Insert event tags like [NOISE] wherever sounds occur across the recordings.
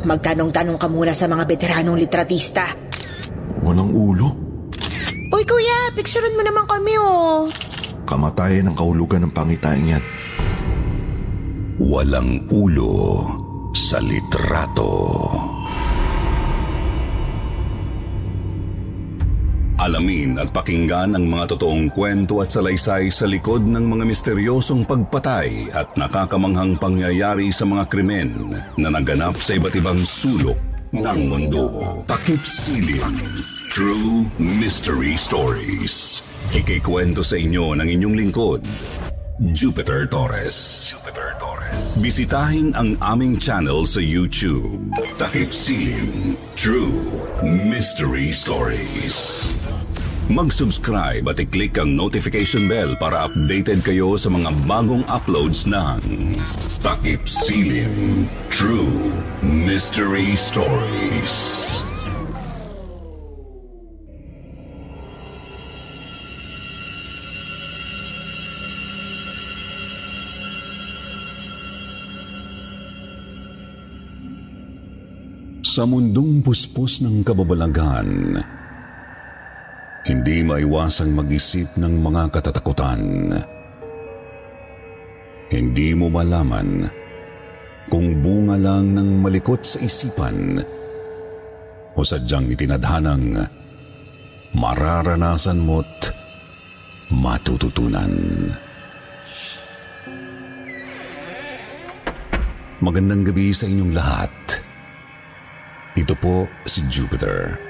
Magtanong-tanong ka muna sa mga veteranong litratista. Walang ulo. Uy kuya, picturean mo naman kami oh. Kamatayan ng kahulugan ng pangitain yan. Walang ulo sa litrato. Alamin at pakinggan ang mga totoong kwento at salaysay sa likod ng mga misteryosong pagpatay at nakakamanghang pangyayari sa mga krimen na naganap sa iba't ibang sulok ng mundo. Takip Silim. True Mystery Stories. Ikikwento sa inyo ng inyong lingkod, Jupiter Torres. Jupiter Torres. Bisitahin ang aming channel sa YouTube. Takip Silim. True Mystery Stories. Mag-subscribe at i-click ang notification bell para updated kayo sa mga bagong uploads ng Takip Silim True Mystery Stories. Sa mundong puspos ng kababalaghan, hindi maiwasang mag-isip ng mga katatakutan. Hindi mo malaman kung bunga lang ng malikot sa isipan o sadyang itinadhanang mararanasan mo't matututunan. Magandang gabi sa inyong lahat. Ito po si Jupiter.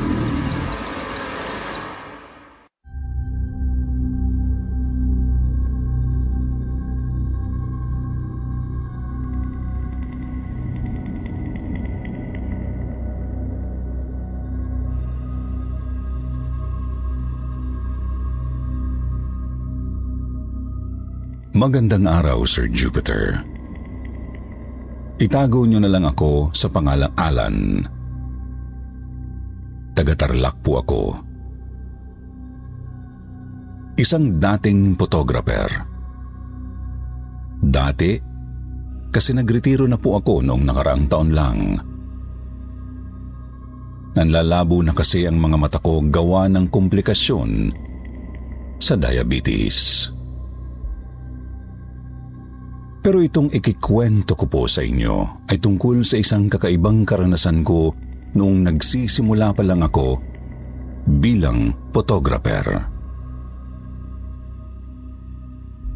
Magandang araw, Sir Jupiter. Itago niyo na lang ako sa pangalang Alan. Taga-Tarlac po ako. Isang dating photographer. Dati, kasi nagretiro na po ako noong nakaraang taon lang. Nanlalabo na kasi ang mga mata ko gawa ng komplikasyon sa diabetes. Pero itong ikikwento ko po sa inyo ay tungkol sa isang kakaibang karanasan ko noong nagsisimula pa lang ako bilang photographer.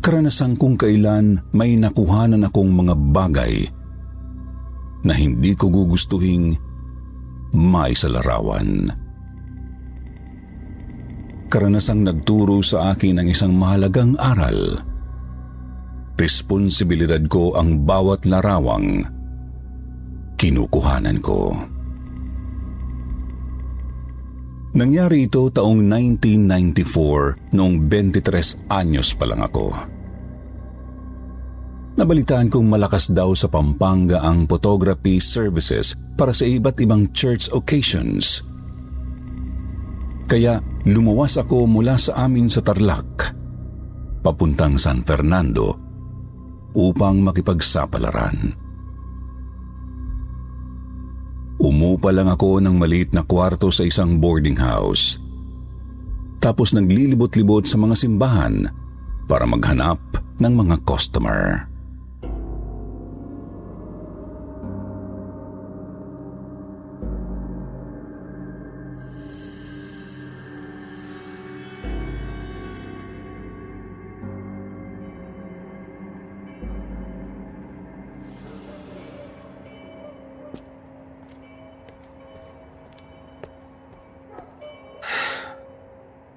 Karanasan kung kailan may nakuhanan akong mga bagay na hindi ko gugustuhing maisalarawan. Karanasang nagturo sa akin ng isang mahalagang aral – responsibilidad ko ang bawat larawang kinukuhanan ko. Nangyari ito taong 1994 noong 23 anyos pa lang ako. Nabalitaan kong malakas daw sa Pampanga ang photography services para sa iba't ibang church occasions. Kaya lumuwas ako mula sa amin sa Tarlac, papuntang San Fernando upang makipagsapalaran. Umupa lang ako ng maliit na kwarto sa isang boarding house. Tapos naglilibot-libot sa mga simbahan para maghanap ng mga customer.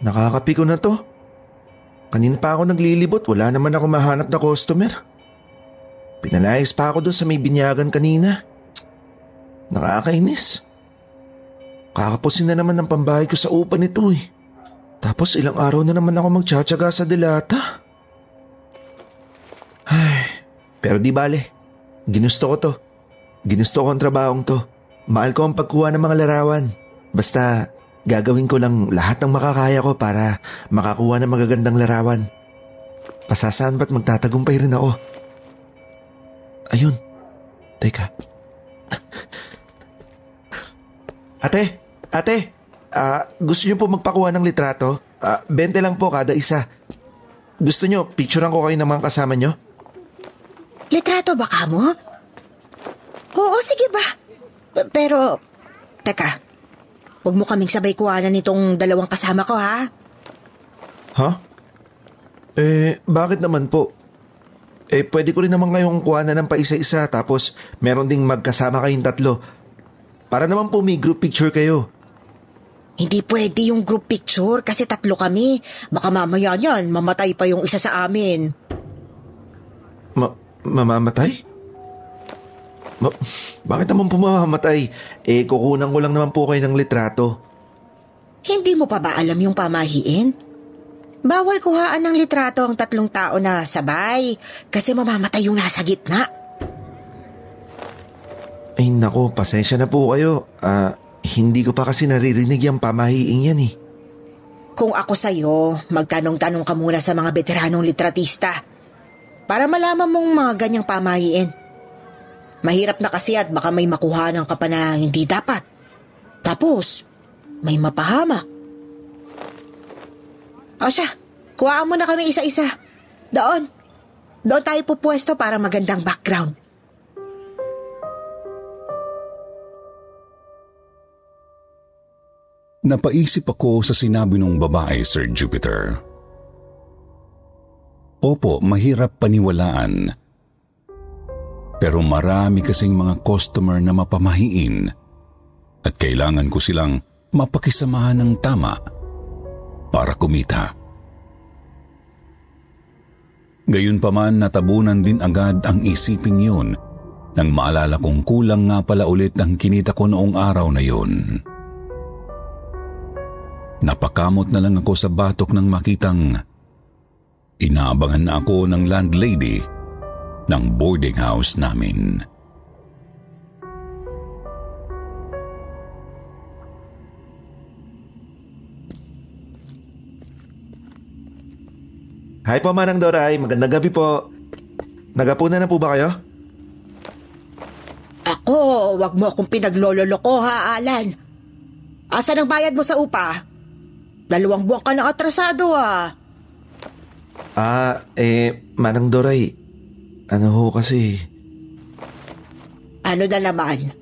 Nakakapi ko na to. Kanina pa ako naglilibot, wala naman ako mahanap na customer. Pinalayas pa ako doon sa may binyagan kanina. Nakakainis. Kakapusin na naman ng pambahay ko sa upa nito eh. Tapos ilang araw na naman ako magtsatsaga sa dilata. Ay, pero di bale. Ginusto ko to. Ginusto ko ang trabahong to. Mahal ko ang pagkuha ng mga larawan. Basta Gagawin ko lang lahat ng makakaya ko para makakuha ng magagandang larawan. Pasasaan ba't magtatagumpay rin ako? Ayun. Teka. [LAUGHS] Ate! Ate! Uh, gusto niyo po magpakuha ng litrato? Uh, 20 lang po kada isa. Gusto niyo, picturean ko kayo ng mga kasama niyo? Litrato ba ka mo? Oo, sige ba? Pero, teka, Huwag mo kaming sabay kuhanan nitong dalawang kasama ko, ha? Ha? Eh, bakit naman po? Eh, pwede ko rin naman kayong kuhanan ng paisa-isa tapos meron ding magkasama kayong tatlo. Para naman po may group picture kayo. Hindi pwede yung group picture kasi tatlo kami. Baka mamaya niyan, mamatay pa yung isa sa amin. Ma mamamatay? Ma- bakit naman pumamamatay? Eh, kukunan ko lang naman po kayo ng litrato. Hindi mo pa ba alam yung pamahiin? Bawal kuhaan ng litrato ang tatlong tao na sabay kasi mamamatay yung nasa gitna. Ay nako, pasensya na po kayo. Ah, hindi ko pa kasi naririnig yung pamahiing yan eh. Kung ako sa'yo, magtanong-tanong ka muna sa mga veteranong litratista para malaman mong mga ganyang pamahiin. Mahirap na kasi at baka may makuhanan ka pa na hindi dapat. Tapos, may mapahamak. O siya, kuhaan mo na kami isa-isa. Doon. Doon tayo pupwesto para magandang background. Napaisip ako sa sinabi ng babae, Sir Jupiter. Opo, mahirap paniwalaan pero marami kasing mga customer na mapamahiin at kailangan ko silang mapakisamahan ng tama para kumita. Gayunpaman natabunan din agad ang isipin yun nang maalala kong kulang nga pala ulit ang kinita ko noong araw na yun. Napakamot na lang ako sa batok nang makitang inaabangan na ako ng landlady ng boarding house namin. Hi po Manang Doray, magandang gabi po. Nagapunan na po ba kayo? Ako, wag mo akong pinaglololoko ha, Alan. Asa ang bayad mo sa upa? Dalawang buwan ka na atrasado ah. Ah, eh, Manang Doray, ano ho kasi? Ano na naman?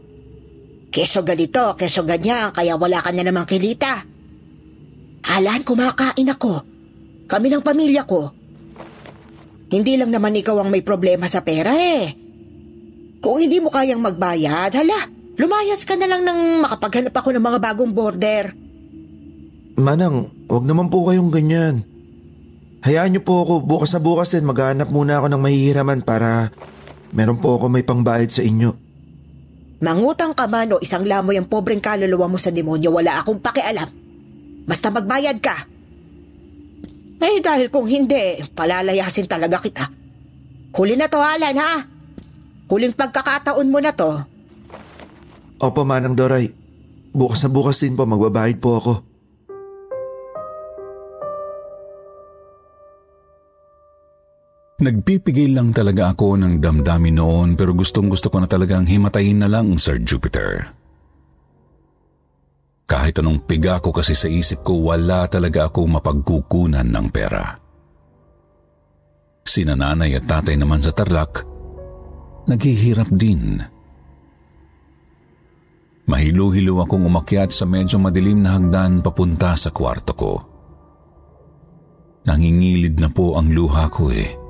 Keso ganito, keso ganyan, kaya wala ka na namang kilita. Alan, kumakain ako. Kami ng pamilya ko. Hindi lang naman ikaw ang may problema sa pera eh. Kung hindi mo kayang magbayad, hala, lumayas ka na lang nang makapaghanap ako ng mga bagong border. Manang, wag naman po kayong ganyan. Hayaan niyo po ako, bukas na bukas din maghanap muna ako ng mahihiraman para meron po ako may pangbayad sa inyo. Mangutang ka man o isang lamoy ang pobreng kaluluwa mo sa demonyo, wala akong pakialam. Basta magbayad ka. Eh dahil kung hindi, palalayasin talaga kita. Huli na to, Alan, ha? Huling pagkakataon mo na to. Opo, Manang Doray. Bukas na bukas din po, magbabayad po ako. Nagpipigil lang talaga ako ng damdamin noon pero gustong gusto ko na talagang himatayin na lang, Sir Jupiter. Kahit anong piga ko kasi sa isip ko, wala talaga ako mapagkukunan ng pera. Sina nanay at tatay naman sa Tarlac, naghihirap din. Mahilo-hilo akong umakyat sa medyo madilim na hagdan papunta sa kwarto ko. Nangingilid na po ang luha ko eh.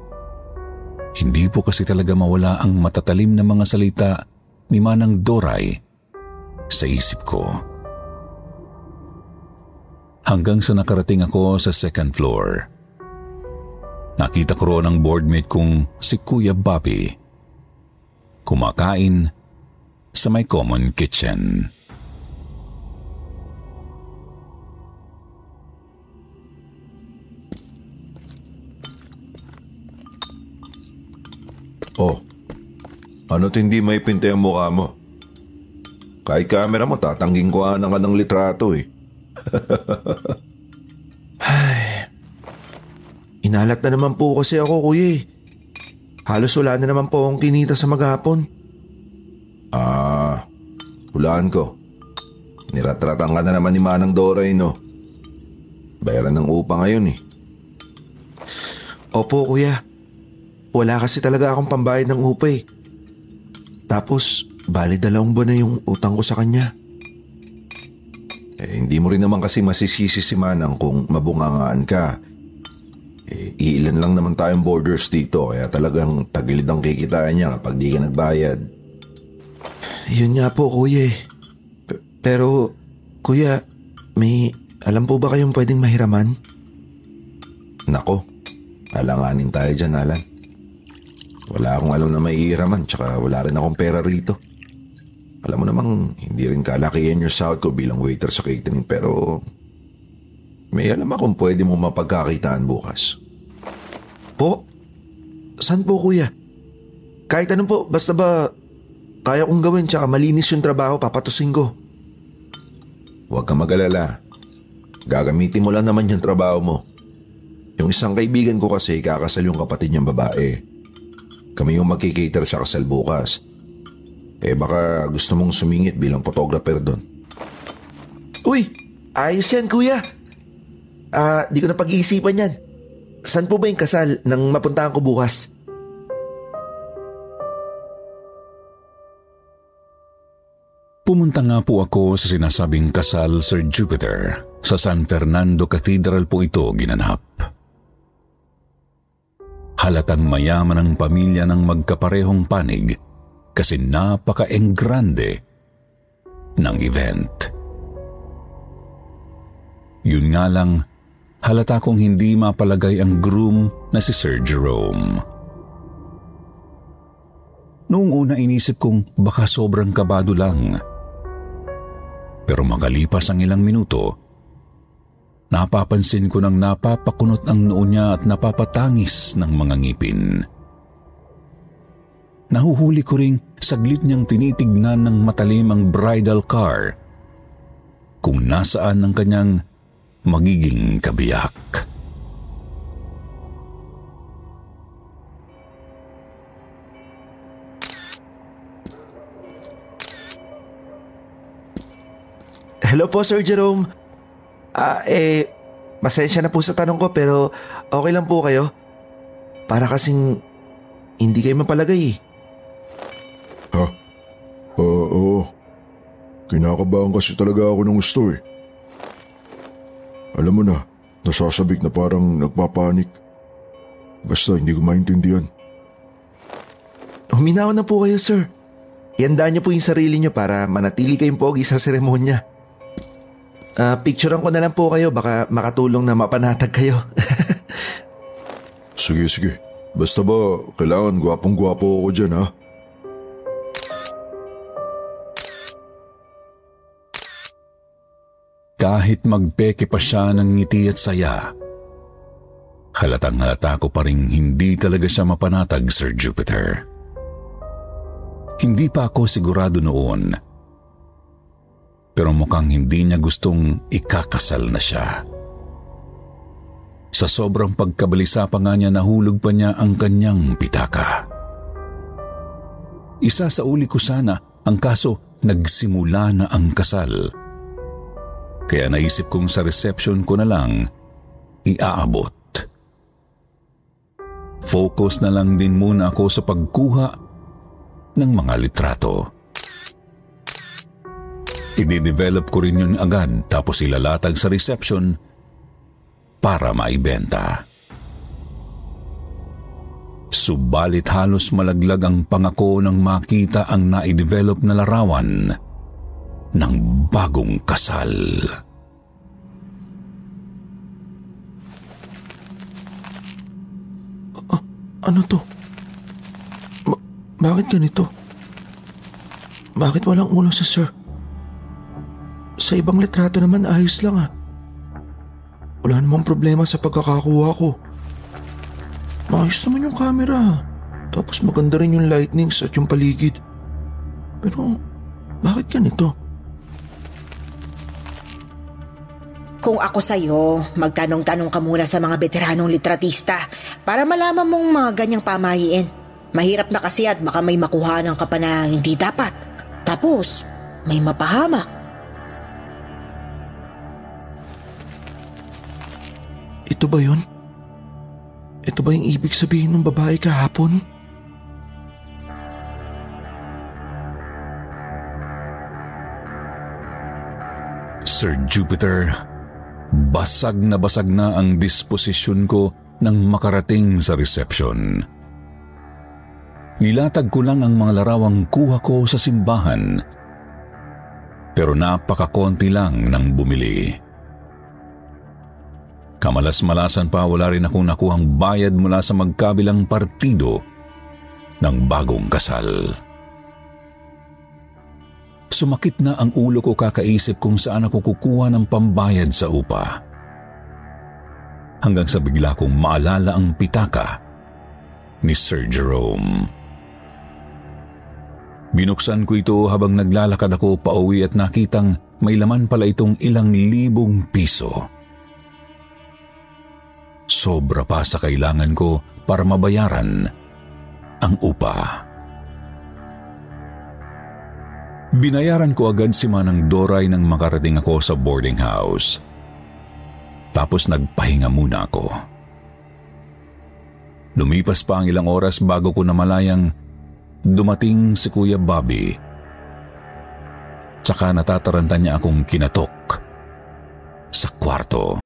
Hindi po kasi talaga mawala ang matatalim na mga salita ni Manang Doray sa isip ko. Hanggang sa nakarating ako sa second floor. Nakita ko roon ang boardmate kong si Kuya Bobby. Kumakain sa may common kitchen. Oh, ano't hindi may pinte ang mukha mo? Kahit camera mo, tatangging ko ka ng litrato eh. [LAUGHS] Ay, inalat na naman po kasi ako kuya eh. Halos wala na naman po akong kinita sa maghapon. Ah, hulaan ko. Niratratan ka na naman ni Manang Doray no. Bayaran ng upa ngayon eh. Opo kuya. Wala kasi talaga akong pambayad ng upa eh. Tapos, bali dalawang buwan na yung utang ko sa kanya. Eh, hindi mo rin naman kasi masisisi si Manang kung mabungangaan ka. Eh, iilan lang naman tayong borders dito kaya talagang tagilid ang kikitaan niya kapag di ka nagbayad. Yun nga po kuya eh. P- pero kuya, may alam po ba kayong pwedeng mahiraman? Nako, alanganin tayo dyan Alan. Wala akong alam na maihiraman tsaka wala rin akong pera rito. Alam mo namang hindi rin kalakihan yung sahod ko bilang waiter sa catering pero may alam akong pwede mo mapagkakitaan bukas. Po? Saan po kuya? Kahit ano po, basta ba kaya kong gawin tsaka malinis yung trabaho, papatusin ko. Huwag kang mag-alala. Gagamitin mo lang naman yung trabaho mo. Yung isang kaibigan ko kasi kakasal yung kapatid niyang babae. Kami yung magkikater sa kasal bukas. Eh baka gusto mong sumingit bilang photographer doon. Uy, ayos yan kuya. Ah, di ko na pag-iisipan yan. Saan po ba yung kasal nang mapuntahan ko bukas? Pumunta nga po ako sa sinasabing kasal Sir Jupiter. Sa San Fernando Cathedral po ito ginanap. Halatang mayaman ang pamilya ng magkaparehong panig kasi napaka-enggrande ng event. Yun nga lang, halata kong hindi mapalagay ang groom na si Sir Jerome. Noong una inisip kong baka sobrang kabado lang. Pero magalipas ang ilang minuto, napapansin ko nang napapakunot ang noo niya at napapatangis ng mga ngipin. Nahuhuli ko ring saglit niyang tinitignan ng matalim ang bridal car kung nasaan ang kanyang magiging kabiyak. Hello po Sir Jerome. Ah, eh, pasensya na po sa tanong ko pero okay lang po kayo. Para kasing hindi kayo mapalagay eh. Ha? Oo, oo. Kinakabahan kasi talaga ako ng gusto eh. Alam mo na, nasasabik na parang nagpapanik. Basta hindi ko maintindihan. Huminaw na po kayo sir. Ianda niyo po yung sarili niyo para manatili kayong pogi sa seremonya. Ah, picturean ko na lang po kayo baka makatulong na mapanatag kayo. [LAUGHS] Sige, sige. Basta ba, kailangan gwapong-gwapo ako dyan ha? Kahit magpeke pa siya ng ngiti at saya, halatang halata ko pa rin hindi talaga siya mapanatag, Sir Jupiter. Hindi pa ako sigurado noon. Pero mukhang hindi niya gustong ikakasal na siya. Sa sobrang pagkabalisa pa nga niya nahulog pa niya ang kanyang pitaka. Isa sa uli ko sana ang kaso nagsimula na ang kasal. Kaya naisip kong sa reception ko na lang iaabot. focus na lang din muna ako sa pagkuha ng mga litrato. I-develop ko rin yun agad tapos ilalatag sa reception para maibenta. Subalit halos malaglag ang pangako nang makita ang nai-develop na larawan ng bagong kasal. Ano to? Ba- bakit ganito? Bakit walang ulo sa sir? Sa ibang litrato naman ayos lang ah. Wala namang problema sa pagkakakuha ko. Maayos naman yung camera. Tapos maganda rin yung lightnings at yung paligid. Pero bakit ganito? Kung ako sa'yo, magtanong-tanong ka muna sa mga veteranong litratista para malaman mong mga ganyang pamahiin. Mahirap na kasi at baka may makuhanan ka pa na hindi dapat. Tapos, may mapahamak. Ito ba yun? Ito ba yung ibig sabihin ng babae kahapon? Sir Jupiter, basag na basag na ang disposisyon ko nang makarating sa reception. Nilatag ko lang ang mga larawang kuha ko sa simbahan, pero napakakonti lang ng bumili. Kamalas-malasan pa wala rin akong nakuhang bayad mula sa magkabilang partido ng bagong kasal. Sumakit na ang ulo ko kakaisip kung saan ako kukuha ng pambayad sa upa. Hanggang sa bigla kong maalala ang pitaka ni Sir Jerome. Binuksan ko ito habang naglalakad ako pauwi at nakitang may laman pala itong ilang libong piso. Sobra pa sa kailangan ko para mabayaran ang upa. Binayaran ko agad si Manang Doray nang makarating ako sa boarding house. Tapos nagpahinga muna ako. Lumipas pa ang ilang oras bago ko namalayang dumating si Kuya Bobby. Tsaka natataranta niya akong kinatok sa kwarto.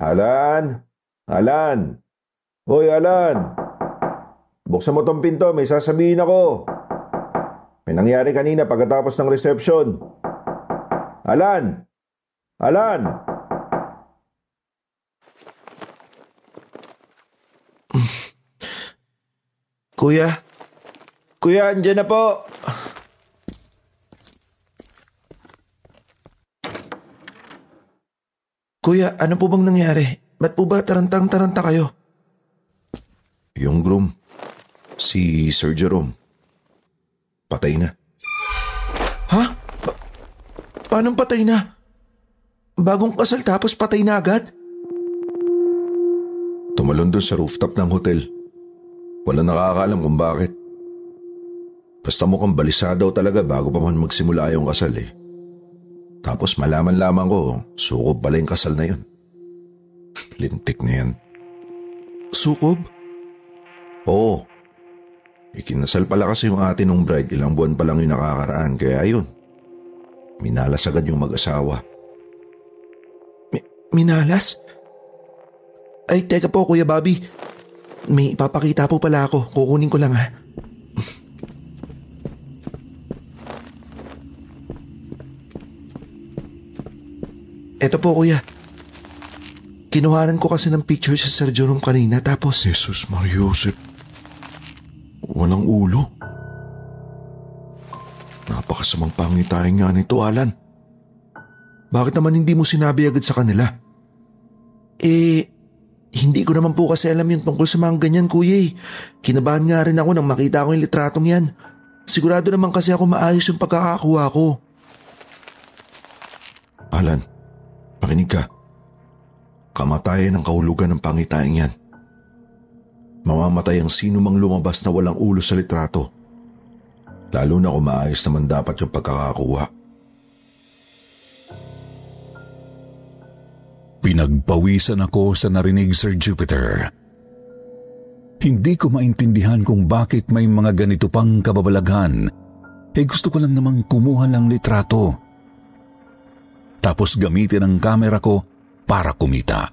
Alan! Alan! Hoy, Alan! Buksan mo tong pinto, may sasabihin ako. May nangyari kanina pagkatapos ng reception. Alan! Alan! [LAUGHS] Kuya? Kuya, andyan na po. Kuya, ano po bang nangyari? Ba't po ba tarantang-taranta kayo? Yung groom, si Sir Jerome, patay na. Ha? Pa- paanong patay na? Bagong kasal tapos patay na agad? Tumalon doon sa rooftop ng hotel. Wala nakakaalam kung bakit. Basta mukhang balisa daw talaga bago pa man magsimula yung kasal eh. Tapos malaman lamang ko, sukob pala yung kasal na yun. Lintik na yan. Sukob? Oo. Ikinasal pala kasi yung ate ng bride ilang buwan pa lang yung nakakaraan kaya yun. Minalas agad yung mag-asawa. Mi- minalas? Ay, teka po, Kuya Bobby. May ipapakita po pala ako. Kukunin ko lang ha. Eto po, Kuya. Kinuhanan ko kasi ng picture sa Sir Jerome kanina tapos... Jesus Mariosep. Walang ulo. Napakasamang pangitain nga nito, Alan. Bakit naman hindi mo sinabi agad sa kanila? Eh, hindi ko naman po kasi alam yung tungkol sa mga ganyan, kuya eh. Kinabahan nga rin ako nang makita ko yung litratong yan. Sigurado naman kasi ako maayos yung pagkakakuha ko. Alan, pakinig ka. Kamatayan ang kahulugan ng pangitain yan. Mamamatay ang sino mang lumabas na walang ulo sa litrato. Lalo na kung maayos naman dapat yung pagkakakuha. Pinagpawisan ako sa narinig, Sir Jupiter. Hindi ko maintindihan kung bakit may mga ganito pang kababalaghan. Eh gusto ko lang namang kumuha ng litrato. Tapos gamitin ang kamera ko para kumita.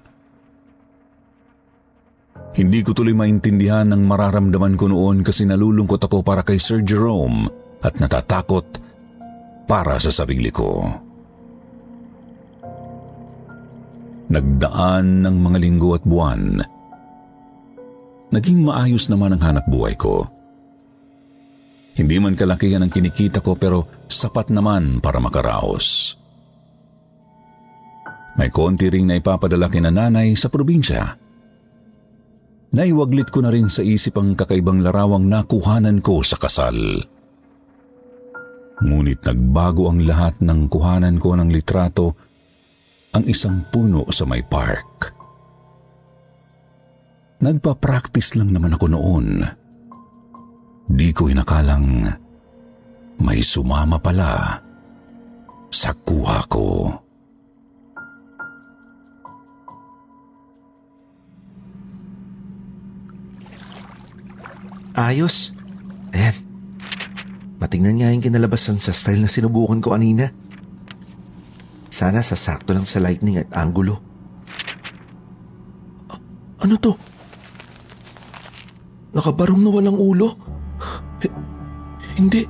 Hindi ko tuloy maintindihan ang mararamdaman ko noon kasi nalulungkot ako para kay Sir Jerome at natatakot para sa sarili ko. Nagdaan ng mga linggo at buwan. Naging maayos naman ang hanap buhay ko. Hindi man kalakihan ang kinikita ko pero sapat naman para makaraos. May konti ring na ipapadala kina nanay sa probinsya. Naiwaglit ko na rin sa isip ang kakaibang larawang nakuhanan ko sa kasal. Ngunit nagbago ang lahat ng kuhanan ko ng litrato ang isang puno sa may park. Nagpa-practice lang naman ako noon. Di ko inakalang may sumama pala sa kuha ko. Ayos. Ayan. Matingnan nga yung kinalabasan sa style na sinubukan ko kanina. Sana sasakto lang sa lightning at angulo. A- ano to? Nakabarong na walang ulo? H- hindi.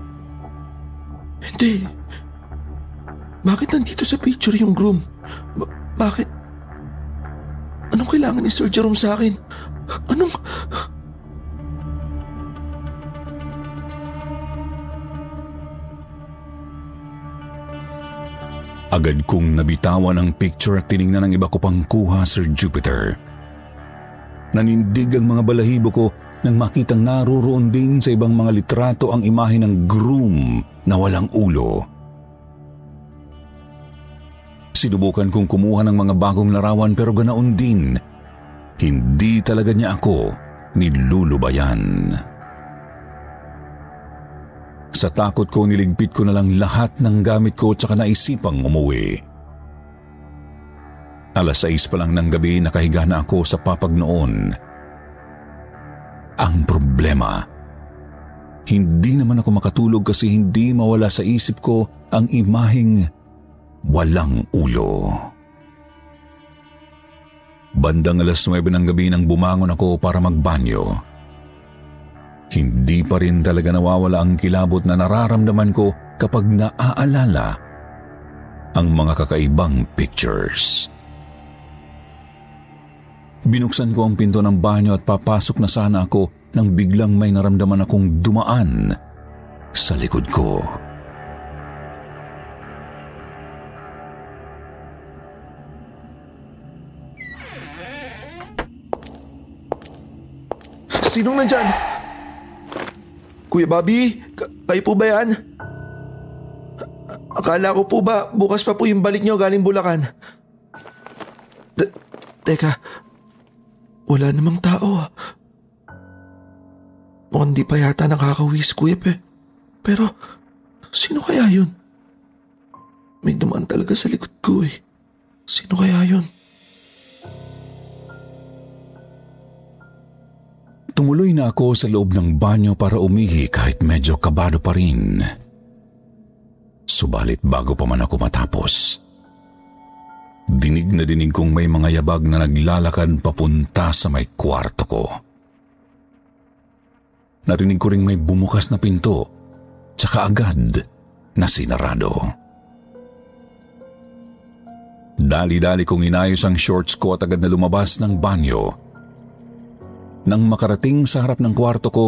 Hindi. Bakit nandito sa picture yung groom? Ba- bakit? Anong kailangan ni Sir Jerome sa akin? Anong... Agad kong nabitawan ang picture at tiningnan ng iba ko pang kuha, Sir Jupiter. Nanindig ang mga balahibo ko nang makitang naroroon din sa ibang mga litrato ang imahe ng groom na walang ulo. Sinubukan kong kumuha ng mga bagong larawan pero ganaon din. Hindi talaga niya ako nilulubayan. Sa takot ko, niligpit ko na lang lahat ng gamit ko at saka naisipang umuwi. Alas 6 pa lang ng gabi, nakahiga na ako sa papag noon. Ang problema, hindi naman ako makatulog kasi hindi mawala sa isip ko ang imaheng walang ulo. Bandang alas 9 ng gabi nang bumangon ako para magbanyo. Hindi pa rin talaga nawawala ang kilabot na nararamdaman ko kapag naaalala ang mga kakaibang pictures. Binuksan ko ang pinto ng banyo at papasok na sana ako nang biglang may naramdaman akong dumaan sa likod ko. Sinong nandyan? Kuya Bobby, ka- kayo po ba yan? Akala ko po ba bukas pa po yung balik nyo galing Bulacan? Te- teka, wala namang tao ah. Mukhang di pa yata nakakawis kuya pe. Pero, sino kaya yun? May dumaan talaga sa likod ko eh. Sino kaya yun? Tumuloy na ako sa loob ng banyo para umihi kahit medyo kabado pa rin. Subalit bago pa man ako matapos, Dinig na dinig kong may mga yabag na naglalakad papunta sa may kwarto ko. Narinig ko ring may bumukas na pinto, tsaka agad na sinarado. Dali-dali kong inayos ang shorts ko at agad na lumabas ng banyo. Nang makarating sa harap ng kwarto ko,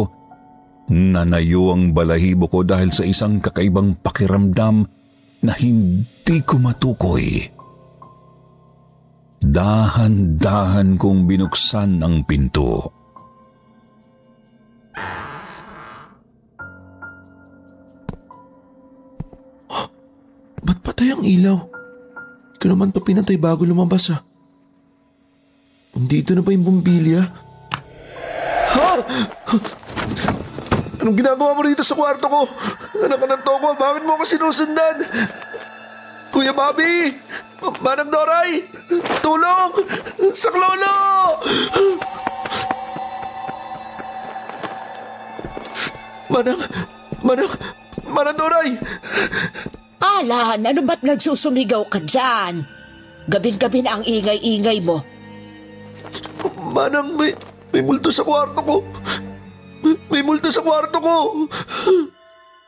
nanayo ang balahibo ko dahil sa isang kakaibang pakiramdam na hindi ko matukoy. Dahan-dahan kong binuksan ang pinto. Ba't patay ang ilaw? Ko naman pa pinatay bago lumabas ah. Nandito na ba yung bumbilya? Anong ginagawa mo rito sa kwarto ko? Anak ka ng toko, bakit mo ako sinusundan? Kuya Bobby! Manang Doray! Tulong! Saklolo! Manang... Manang... Manang Doray! Alan, ano ba't nagsusumigaw ka dyan? Gabing-gabi na ang ingay-ingay mo. Manang, may, may multo sa kwarto ko. May multo sa kwarto ko.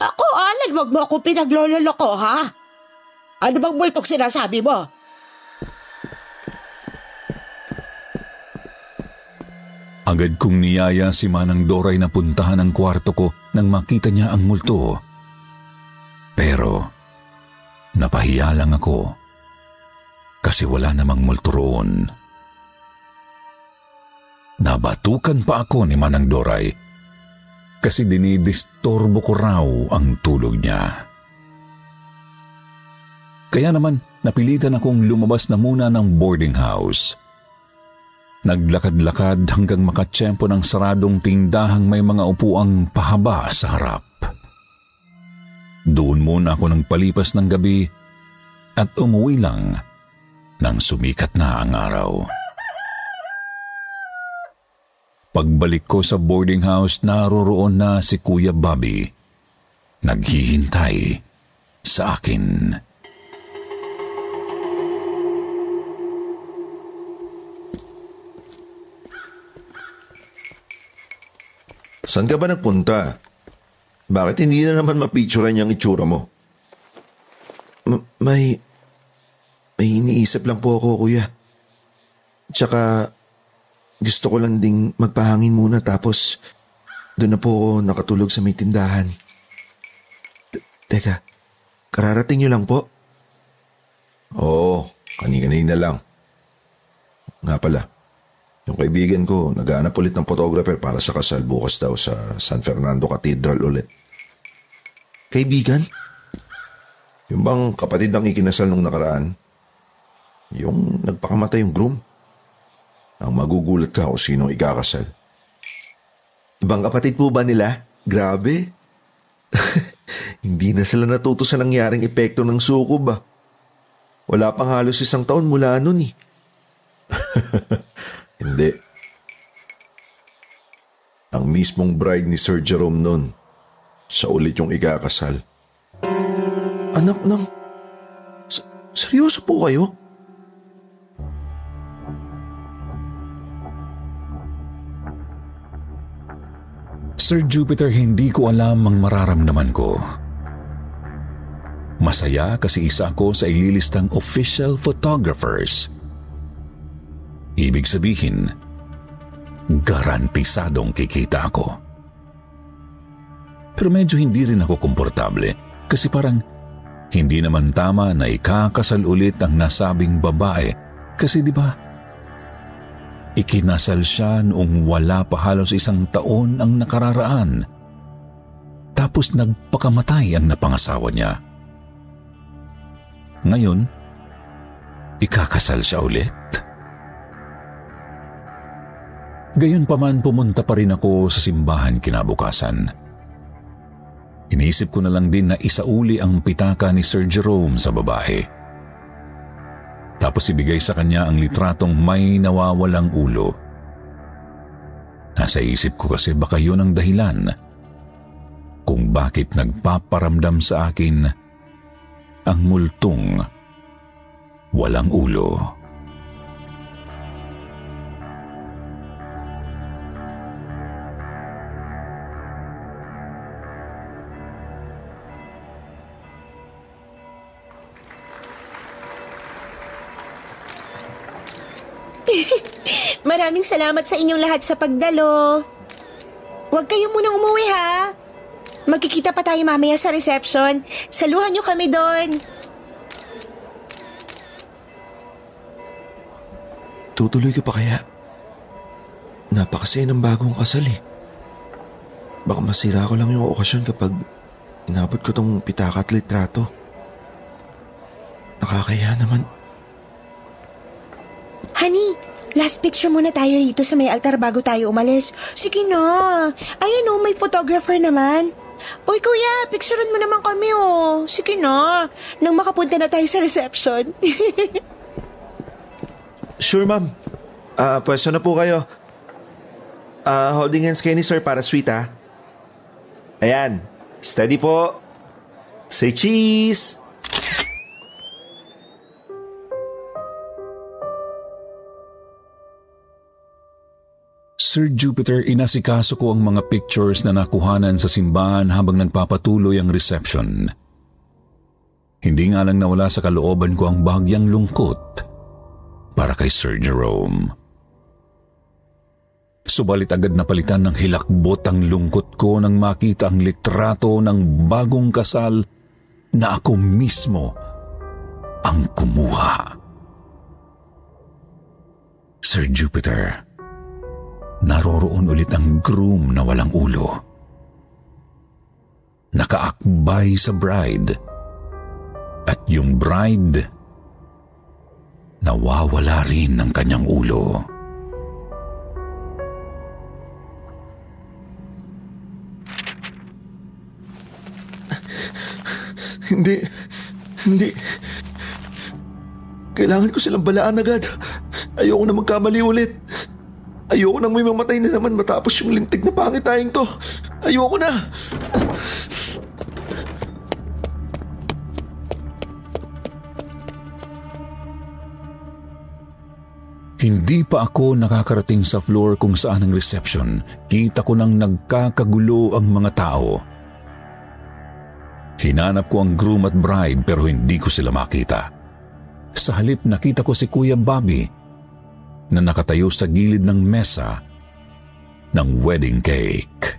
Ako, Alan, wag mo ako pinaglololoko, ha? Ano bang multok sinasabi mo? Agad kong niyaya si Manang Doray na puntahan ang kwarto ko nang makita niya ang multo. Pero, napahiya lang ako kasi wala namang multo roon. Nabatukan pa ako ni Manang Doray kasi dinidistorbo ko raw ang tulog niya. Kaya naman napilitan akong lumabas na muna ng boarding house. Naglakad-lakad hanggang makatsyempo ng saradong tindahang may mga upuang pahaba sa harap. Doon muna ako ng palipas ng gabi at umuwi lang nang sumikat na ang araw. Pagbalik ko sa boarding house, naroroon na si Kuya Bobby. Naghihintay sa akin. Saan ka ba nagpunta? Bakit hindi na naman mapicturean yung itsura mo? M- may... May iniisip lang po ako, kuya. Tsaka, gusto ko lang ding magpahangin muna tapos doon na po ako nakatulog sa may tindahan. T- Teka, kararating niyo lang po? Oo, kani-kanina lang. Nga pala, yung kaibigan ko, naghahanap ulit ng photographer para sa kasal bukas daw sa San Fernando Cathedral ulit. Kaibigan? Yung bang kapatid ng ikinasal nung nakaraan? Yung nagpakamatay yung groom? Ang magugulat ka kung sino ang ikakasal. Ibang kapatid po ba nila? Grabe. [LAUGHS] Hindi na sila natuto sa nangyaring epekto ng sukob ah. Wala pang halos isang taon mula nun eh. [LAUGHS] Hindi. Ang mismong bride ni Sir Jerome nun, siya ulit yung ikakasal. Anak ng... S- seryoso po kayo? Sir Jupiter, hindi ko alam ang mararamdaman ko. Masaya kasi isa ako sa ililistang official photographers. Ibig sabihin, garantisadong kikita ako. Pero medyo hindi rin ako komportable kasi parang hindi naman tama na ikakasal ulit ang nasabing babae kasi di ba Ikinasal siya noong wala pa halos isang taon ang nakararaan. Tapos nagpakamatay ang napangasawa niya. Ngayon, ikakasal siya ulit. Gayon pa man pumunta pa rin ako sa simbahan kinabukasan. Iniisip ko na lang din na isauli ang pitaka ni Sir Jerome sa babae. Tapos ibigay sa kanya ang litratong may nawawalang ulo. Nasa isip ko kasi baka yun ang dahilan kung bakit nagpaparamdam sa akin ang multong walang ulo. Maraming salamat sa inyong lahat sa pagdalo. Huwag kayo munang umuwi ha. Magkikita pa tayo mamaya sa reception. Saluhan niyo kami doon. Tutuloy ka pa kaya? Napakasaya ng bagong kasal eh. Baka masira ko lang yung okasyon kapag inabot ko tong pitaka at litrato. Nakakaya naman. Honey, last picture muna tayo dito sa may altar bago tayo umalis. Sige na. Ayan oh, may photographer naman. Uy kuya, picturean mo naman kami oh. Sige na. Nang makapunta na tayo sa reception. [LAUGHS] Sure, ma'am. Ah, pwesto na po kayo. Ah, holding hands kayo ni sir para sweet, ha? Ayan. Steady po. Say cheese! Sir Jupiter, inasikaso ko ang mga pictures na nakuhanan sa simbahan habang nagpapatuloy ang reception. Hindi nga lang nawala sa kalooban ko ang bahagyang lungkot para kay Sir Jerome. Subalit agad na palitan ng hilakbot ang lungkot ko nang makita ang litrato ng bagong kasal na ako mismo ang kumuha. Sir Jupiter, naroroon ulit ang groom na walang ulo. Nakaakbay sa bride at yung bride nawawala rin ng kanyang ulo. Hindi. Hindi. Kailangan ko silang balaan agad. Ayoko na magkamali ulit. Ayoko nang may mamatay na naman matapos yung lintig na pangitayang to. Ayoko na. Hindi pa ako nakakarating sa floor kung saan ang reception. Kita ko nang nagkakagulo ang mga tao. Hinanap ko ang groom at bride pero hindi ko sila makita. Sa halip nakita ko si Kuya Bobby na nakatayo sa gilid ng mesa ng wedding cake.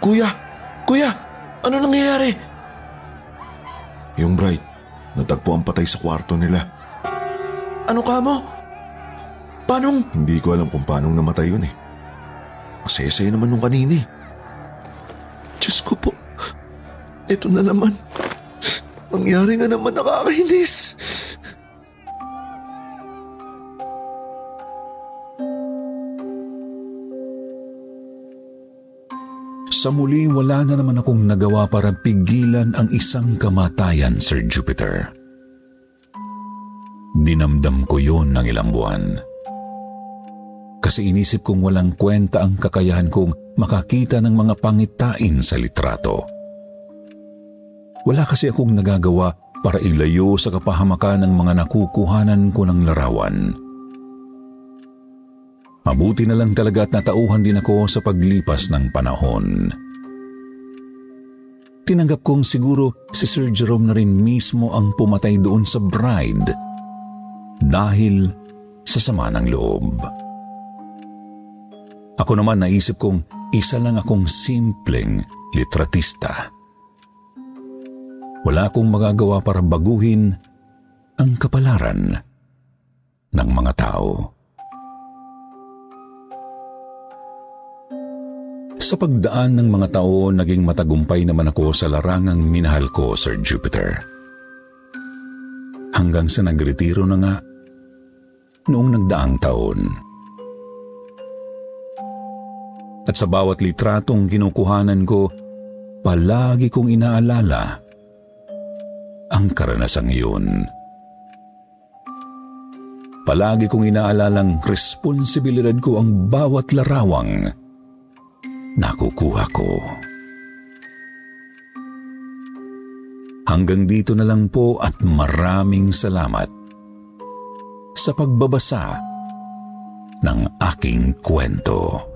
Kuya! Kuya! Ano nangyayari? Yung bride, Natagpo ang patay sa kwarto nila. Ano ka mo? Paanong? Hindi ko alam kung paanong namatay yun eh. Masaya-saya naman nung kanini. Diyos ko po. Ito na naman. Nangyari na naman nakakainis. Sa muli, wala na naman akong nagawa para pigilan ang isang kamatayan, Sir Jupiter. Dinamdam ko yon ng ilang buwan. Kasi inisip kong walang kwenta ang kakayahan kong makakita ng mga pangitain sa litrato. Wala kasi akong nagagawa para ilayo sa kapahamakan ng mga nakukuhanan ko ng larawan. Mabuti na lang talaga at natauhan din ako sa paglipas ng panahon. Tinanggap kong siguro si Sir Jerome na rin mismo ang pumatay doon sa bride dahil sa sama ng loob. Ako naman naisip kong isa lang akong simpleng litratista. Wala akong magagawa para baguhin ang kapalaran ng mga tao. Sa pagdaan ng mga taon, naging matagumpay naman ako sa larangang minahal ko, Sir Jupiter. Hanggang sa nagretiro na nga noong nagdaang taon. At sa bawat litratong kinukuhanan ko, palagi kong inaalala ang karanasang iyon. Palagi kong inaalalang responsibilidad ko ang bawat larawang nakukuha ko. Hanggang dito na lang po at maraming salamat sa pagbabasa ng aking kwento.